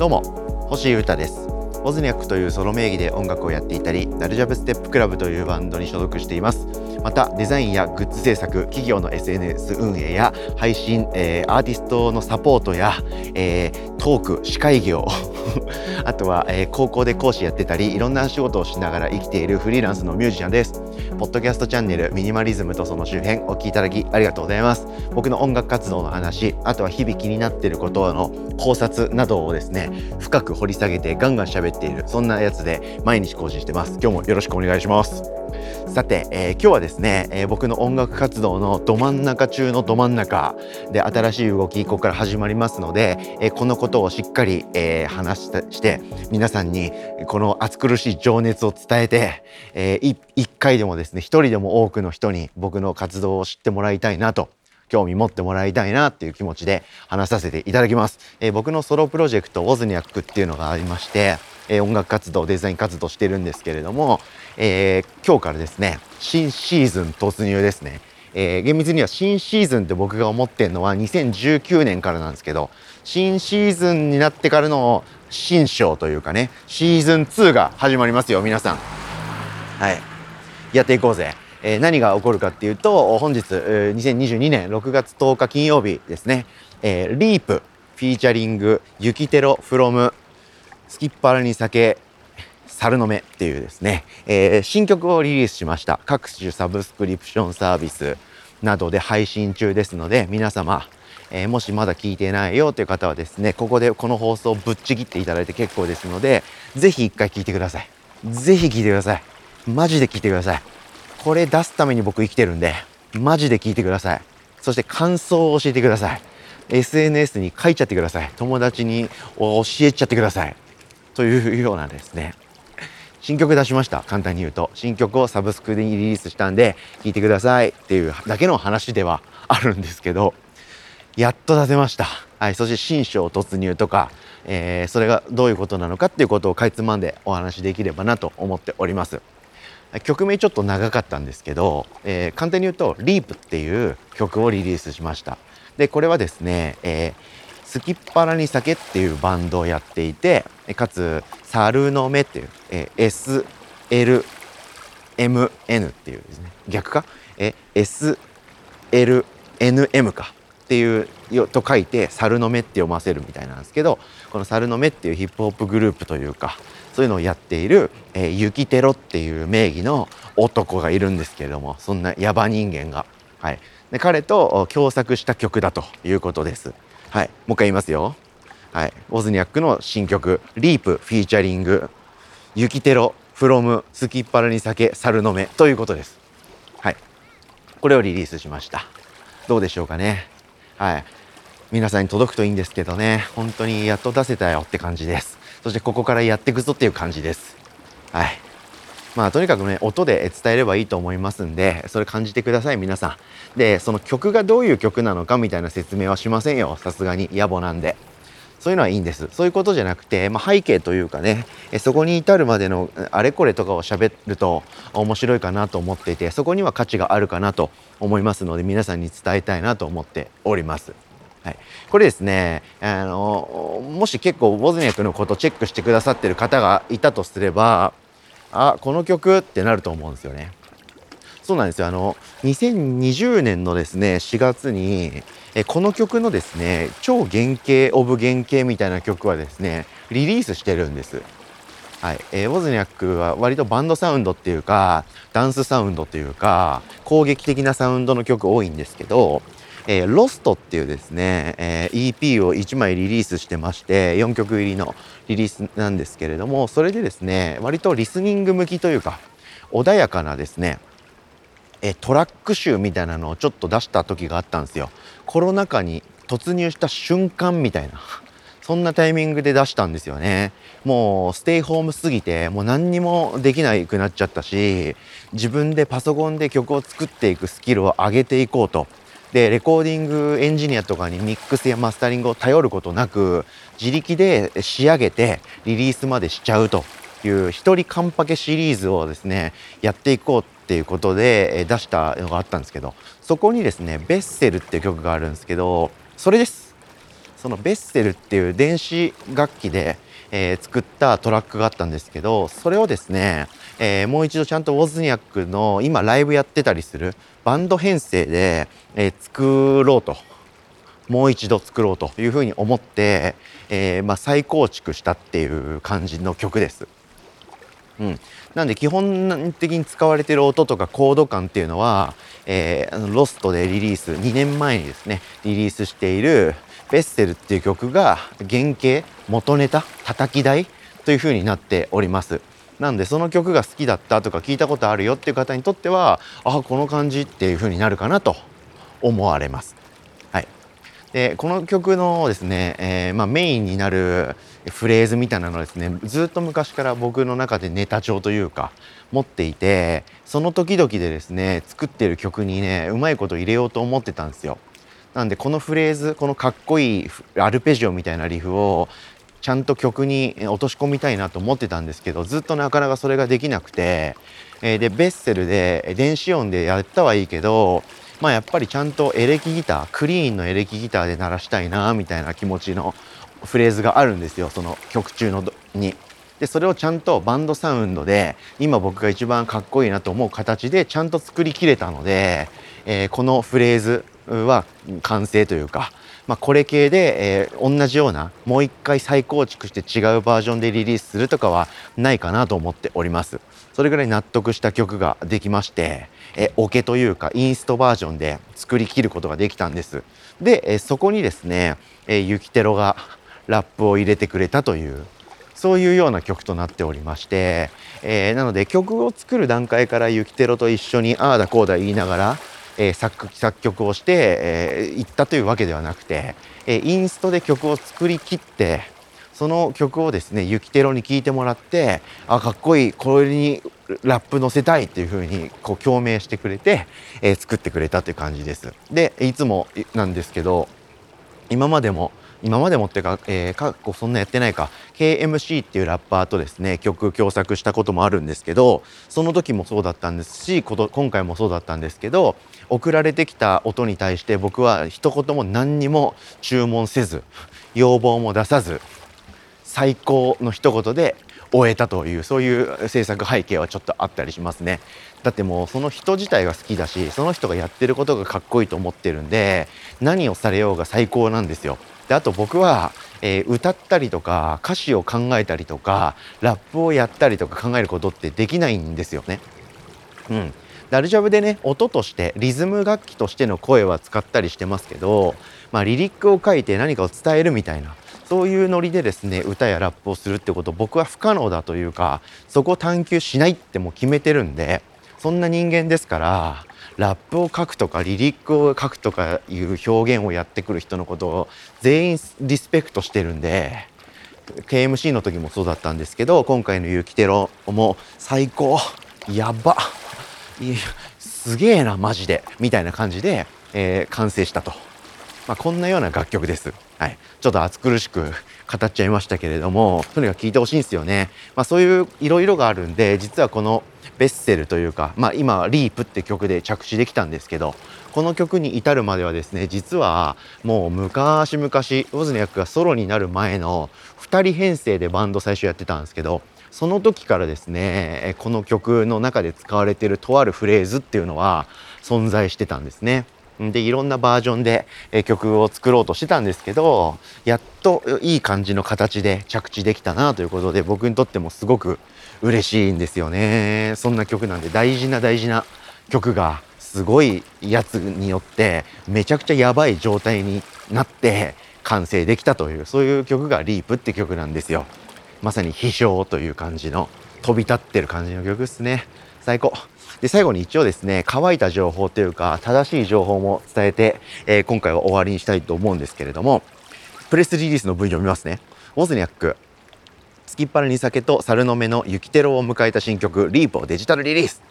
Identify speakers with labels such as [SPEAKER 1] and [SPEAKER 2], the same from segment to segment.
[SPEAKER 1] どうも星優太です。オズニャックというソロ名義で音楽をやっていたりダルジャブステップクラブというバンドに所属しています。またデザインやグッズ制作企業の SNS 運営や配信、えー、アーティストのサポートや、えー、トーク司会業。あとは、えー、高校で講師やってたりいろんな仕事をしながら生きているフリーランスのミュージシャンです。ポッドキャストチャンネルミニマリズムとその周辺お聞きいただきありがとうございます。僕の音楽活動の話あとは日々気になっていることの考察などをですね深く掘り下げてガンガン喋っているそんなやつで毎日更新してます。今日もよろしくお願いします。さて、えー、今日はですね、えー、僕の音楽活動のど真ん中中のど真ん中で新しい動きここから始まりますので、えー、このこことをしっかり、え話して皆さんにこの暑苦しい情熱を伝えて、えー、1回でもですね一人でも多くの人に僕の活動を知ってもらいたいなと興味持ってもらいたいなっていう気持ちで話させていただきます。え僕のソロプロジェクトオズニャックっていうのがありまして、え音楽活動デザイン活動してるんですけれども、えー、今日からですね新シーズン突入ですね、えー、厳密には新シーズンって僕が思ってるのは2019年からなんですけど新シーズンになってからの新章というかねシーズン2が始まりますよ皆さん。はい。やっていこうぜ。えー、何が起こるかっていうと本日、えー、2022年6月10日金曜日ですね、えー、リープフィーチャリングユキテロフロムスキッパラに酒猿の目っていうですね、えー、新曲をリリースしました。各種サブスクリプションサービスなどで配信中ですので皆様、えー、もしまだ聞いてないよという方はですねここでこの放送をぶっちぎっていただいて結構ですので是非一回聞いてください。是非聞いてください。マジで聞いてください。これ出すために僕生きてるんでマジで聞いてください。そして感想を教えてください。SNS に書いちゃってください。友達に教えちゃってください。というようなですね。新曲出しました。簡単に言うと。新曲をサブスクでリリースしたんで聴いてくださいっていうだけの話ではあるんですけどやっと出せました、はい、そして新章突入とか、えー、それがどういうことなのかっていうことをかいつまんでお話しできればなと思っております。曲名ちょっと長かったんですけど、えー、簡単に言うと「リープっていう曲をリリースしました。でこれはですね、えースキッパラに酒っていうバンドをやっていてかつ猿の目っていう、え SLMN っていうですね逆か？え SLNM か。っていうと書いて猿の目って読ませるみたいなんですけどこの猿の目っていうヒップホップグループというかそういうのをやっている、えー、ユキテロっていう名義の男がいるんですけれどもそんなヤバ人間が、はい、で彼と共作した曲だということです。はい、もう一回言いますよ。はい、オズニャックの新曲「リープフィーチャリング「ユキテロフロムスキッパラに酒猿の目」ということです。はい、これをリリースしました。どうでしょうかね。はい、皆さんに届くといいんですけどね、本当にやっと出せたよって感じです。そしてここからやっていくぞっていう感じです。はい。まあとにかくね音で伝えればいいと思いますんでそれ感じてください皆さんでその曲がどういう曲なのかみたいな説明はしませんよさすがに野暮なんでそういうのはいいんですそういうことじゃなくて、まあ、背景というかねそこに至るまでのあれこれとかを喋ると面白いかなと思っていてそこには価値があるかなと思いますので皆さんに伝えたいなと思っております。はい、これですねあのもし結構ボズニャクのことチェックしてくださってる方がいたとすればあこの曲ってなると思うんですよね。そうなんですよあの2020年のですね4月にえこの曲のですね超原型オブ原型みたいな曲はですねリリースしてるんです。はいえー、ウォズニャックは割とバンドサウンドっていうかダンスサウンドっていうか攻撃的なサウンドの曲多いんですけどえー、ロストっていうですね、えー、EP を1枚リリースしてまして4曲入りのリリースなんですけれどもそれでですね割とリスニング向きというか穏やかなですねえトラック集みたいなのをちょっと出した時があったんですよ。コロナ禍に突入した瞬間みたいな。そんなタイミングで出したんですよね。もうステイホームすぎてもう何にもできなくなっちゃったし自分でパソコンで曲を作っていくスキルを上げていこうと。でレコーディングエンジニアとかにミックスやマスタリングを頼ることなく自力で仕上げてリリースまでしちゃうという一人カンパケシリーズをですねやっていこうっていうことで出したのがあったんですけどそこにですね「ベッセル」っていう曲があるんですけどそれですそのベッセルっていう電子楽器で、えー、作ったトラックがあったんですけどそれをですね、えー、もう一度ちゃんとウォズニャックの今ライブやってたりするバンド編成で、えー、作ろうともう一度作ろうというふうに思って、え、まあ、再構築したっていう感じの曲です。うん、なんで基本的に使われてる音とかコード感っていうのは、えー、ロストでリリース2年前にですねリリースしている「ベッセル」っていう曲が原型元ネタ叩き台というふうになっております。なんでその曲が好きだったとか聞いたことあるよっていう方にとってはあこの感じっていうふうになるかなと思われます。はいでこの曲のですね、えー、まあ、メインになるフレーズみたいなのはですねずっと昔から僕の中でネタ帳というか持っていてその時々でですね作ってる曲にねうまいこと入れようと思ってたんですよ。なんでこのフレーズこのかっこいいアルペジオみたいなリフをちゃんと曲に落とし込みたいなと思ってたんですけどずっとなかなかそれができなくて、えー、でベッセルで電子音でやったはいいけどまあやっぱりちゃんとエレキギタークリーンのエレキギターで鳴らしたいなみたいな気持ちのフレーズがあるんですよその曲中のに。でそれをちゃんとバンドサウンドで今僕が一番かっこいいなと思う形でちゃんと作りきれたので、えー、このフレーズは完成というか、まあ、これ系で、えー、同じようなもう一回再構築して違うバージョンでリリースするとかはないかなと思っております。それぐらい納得した曲ができまして、えオケというかインストバージョンで作りきることができたんです。で、えそこにですね、えユキテロがラップを入れてくれたというそういうような曲となっておりまして、えー、なので曲を作る段階からユキテロと一緒にああだこうだ言いながら、え、作曲をして、えー、行ったというわけではなくて、え、インストで曲を作りきってその曲をですねユキテロに聴いてもらってあかっこいいこれにラップ載せたいっていう風にこう共鳴してくれて、えー、作ってくれたという感じです。でいつもなんですけど今までも今までもってか、えー、過去そんなやってないか KMC っていうラッパーとですね曲共作したこともあるんですけどその時もそうだったんですし今回もそうだったんですけど送られてきた音に対して僕は一言も何にも注文せず要望も出さず最高の一言で終えたというそういう制作背景はちょっとあったりしますね。だってもうその人自体が好きだしその人がやってることがかっこいいと思ってるんで何をされようが最高なんですよ。であと僕は、えー、歌ったりとか歌詞を考えたりとかラップをやったりとか考えることってできないんですよね。うん、ダルジャブでね音としてリズム楽器としての声は使ったりしてますけど、まあ、リリックを書いて何かを伝えるみたいなそういうノリでですね歌やラップをするってこと僕は不可能だというかそこを探求しないってもう決めてるんでそんな人間ですからラップを書くとかリリックを書くとかいう表現をやってくる人のことを全員リスペクトしてるんで KMC の時もそうだったんですけど今回の「ユキテロ」も最高。やば。すげえなマジで。みたいな感じで、えー、完成したと、まあ、こんなような楽曲です。はい、ちょっと暑苦しく 語っちゃいましたけれどもとにかく聴いてほしいんですよね。まあ、そういういろいろがあるんで実はこのベッセルというか、まあ、今「リープ」って曲で着地できたんですけどこの曲に至るまではですね実はもう昔々ウォズニャックがソロになる前の2人編成でバンド最初やってたんですけどその時からですねこの曲の中で使われているとあるフレーズっていうのは存在してたんですね。でいろんなバージョンで曲を作ろうとしてたんですけどやっといい感じの形で着地できたなということで僕にとってもすごく嬉しいんですよね。そんな曲なんで大事な大事な曲がすごいやつによってめちゃくちゃやばい状態になって完成できたというそういう曲が「リープって曲なんですよ。まさに飛翔という感じの飛び立ってる感じの曲ですね。最高。で、最後に一応ですね、乾いた情報というか、正しい情報も伝えて、えー、今回は終わりにしたいと思うんですけれども、プレスリリースの文読みますね。 WOZNIAK、空きっ腹に酒と猿の目の雪テロを迎えた新曲、 LEAPをデジタルリリース。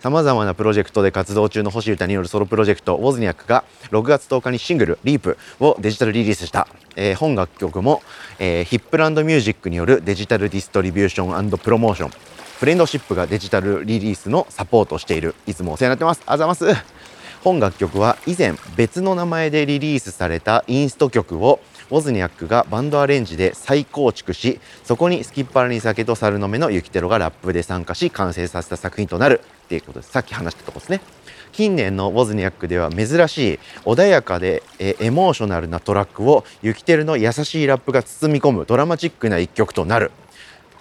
[SPEAKER 1] 様々なプロジェクトで活動中の星優太によるソロプロジェクト、 WOZNIAKが6月10日にシングル、 LEAPをデジタルリリースした。えー、本楽曲も、えー、ヒップランドミュージックによるデジタルディストリビューションプロモーション。 FRIENDSHIP がデジタルリリースのサポートしている。いつもお世話になってます。あざます。本楽曲は以前別の名前でリリースされたインスト曲をウォズニャックがバンドアレンジで再構築しそこにスキッパラに酒と猿の目のユキテロがラップで参加し完成させた作品となる。っていうことです。さっき話したとこですね。近年のウォズニャックでは珍しい穏やかでエモーショナルなトラックをユキテルの優しいラップが包み込むドラマチックな一曲となる。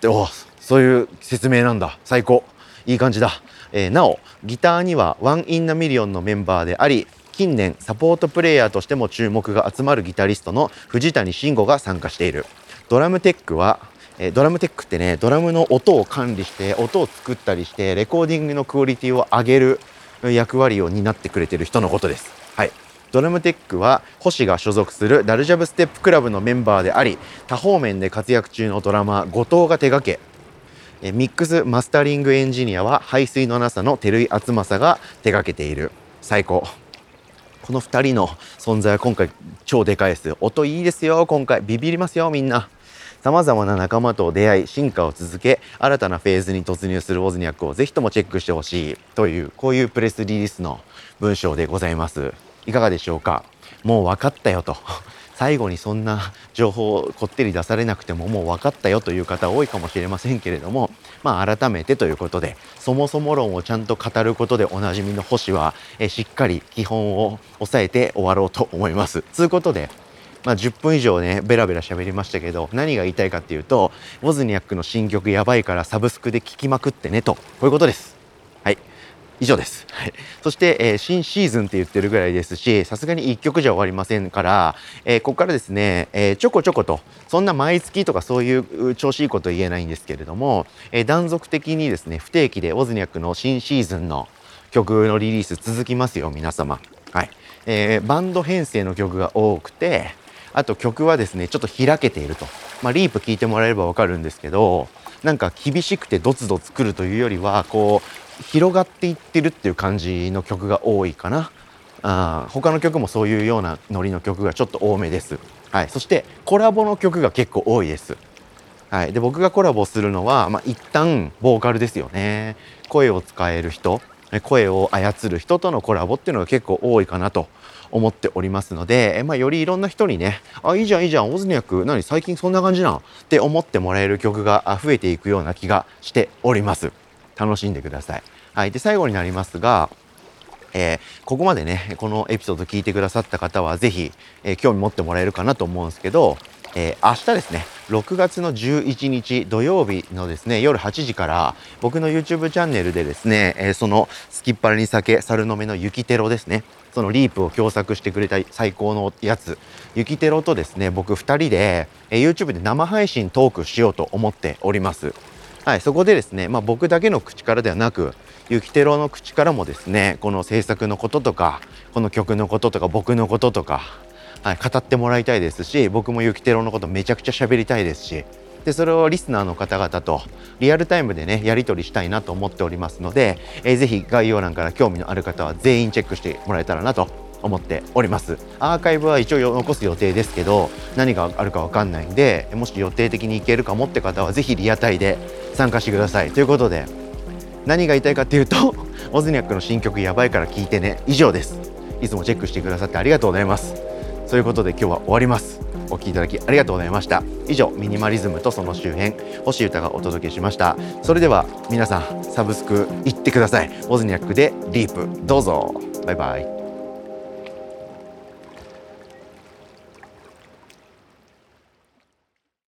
[SPEAKER 1] おそういう説明なんだ。最高。いい感じだ、えー、なおギターには ONE IN A MILLION のメンバーであり近年サポートプレイヤーとしても注目が集まるギタリストの藤谷慎吾が参加している。ドラムテックはえドラムテックってねドラムの音を管理して音を作ったりしてレコーディングのクオリティを上げる役割を担ってくれてる人のことです。はい、ドラムテックは星が所属する DALLJUB STEP CLUB のメンバーであり多方面で活躍中のドラマーGOTOが手掛けミックスマスタリングエンジニアは排水の NASA の照井敦正が手掛けている。最高。この2人の存在は今回超でかいです音いいですよ今回。ビビりますよみんな。さまざまな仲間と出会い進化を続け新たなフェーズに突入する WOZNIAK をぜひともチェックしてほしい。というこういうプレスリリースの文章でございます。いかがでしょうか？もう分かったよと。最後にそんな 情報をこってり出されなくてももう分かったよという方多いかもしれませんけれどもまあ改めてということでそもそも論をちゃんと語ることでおなじみの星はえしっかり基本を押さえて終わろうと思います。ということでまあ、10分以上ねベラベラ喋りましたけど何が言いたいかっていうとウォズニャックの新曲やばいからサブスクで聴きまくってねとこういうことです。はい以上です。はい、そして、えー、新シーズンって言ってるぐらいですし、さすがに1曲じゃ終わりませんから、えー、ここからですね、えー、ちょこちょこと、そんな毎月とかそういう調子いいこと言えないんですけれども、え断続的にですね、不定期でオズニャックの新シーズンの曲のリリース続きますよ、皆様。はい。えバンド編成の曲が多くて、あと曲はですね、ちょっと開けていると。まあ、リープ聞いてもらえればわかるんですけど、なんか厳しくてドツドツくるというよりは、こう、広がっていってるっていう感じの曲が多いかな。あ他の曲もそういうようなノリの曲がちょっと多めです。はい、そしてコラボの曲が結構多いです。はい、で僕がコラボするのは、まあ、一旦ボーカルですよね。声を使える人声を操る人とのコラボっていうのが結構多いかなと思っておりますので、まあ、よりいろんな人にね「あいいじゃんいいじゃんオズニャク何最近そんな感じなん?」って思ってもらえる曲が増えていくような気がしております。楽しんでください。はい、で最後になりますが、えー、ここまでねこのエピソード聞いてくださった方は是非、えー、興味持ってもらえるかなと思うんですけど、えー、明日ですね6月の11日土曜日のですね夜8時から僕の YouTube チャンネルでですね、えそのスキッパラに酒猿の目の雪テロですねそのリープを共作してくれた最高のやつ雪テロとですね僕2人で、え YouTube で生配信トークしようと思っております。はい、そこでですね、まあ、僕だけの口からではなくゆきてろの口からもですねこの制作のこととかこの曲のこととか僕のこととか、はい、語ってもらいたいですし僕もゆきてろのことめちゃくちゃ喋りたいですしでそれをリスナーの方々とリアルタイムでねやり取りしたいなと思っておりますので、えー、ぜひ概要欄から興味のある方は全員チェックしてもらえたらなと思っております。アーカイブは一応残す予定ですけど何があるか分かんないんでもし予定的に行けるかもって方はぜひリアタイで参加してください。ということで何が言いたいかっていうと オズニャックの新曲やばいから聞いてね。以上です。いつもチェックしてくださってありがとうございます。そういうことで今日は終わります。お聴きいただきありがとうございました。以上ミニマリズムとその周辺星歌がお届けしました。それでは皆さんサブスク行ってください。オズニャックでリープどうぞ。バイバイ。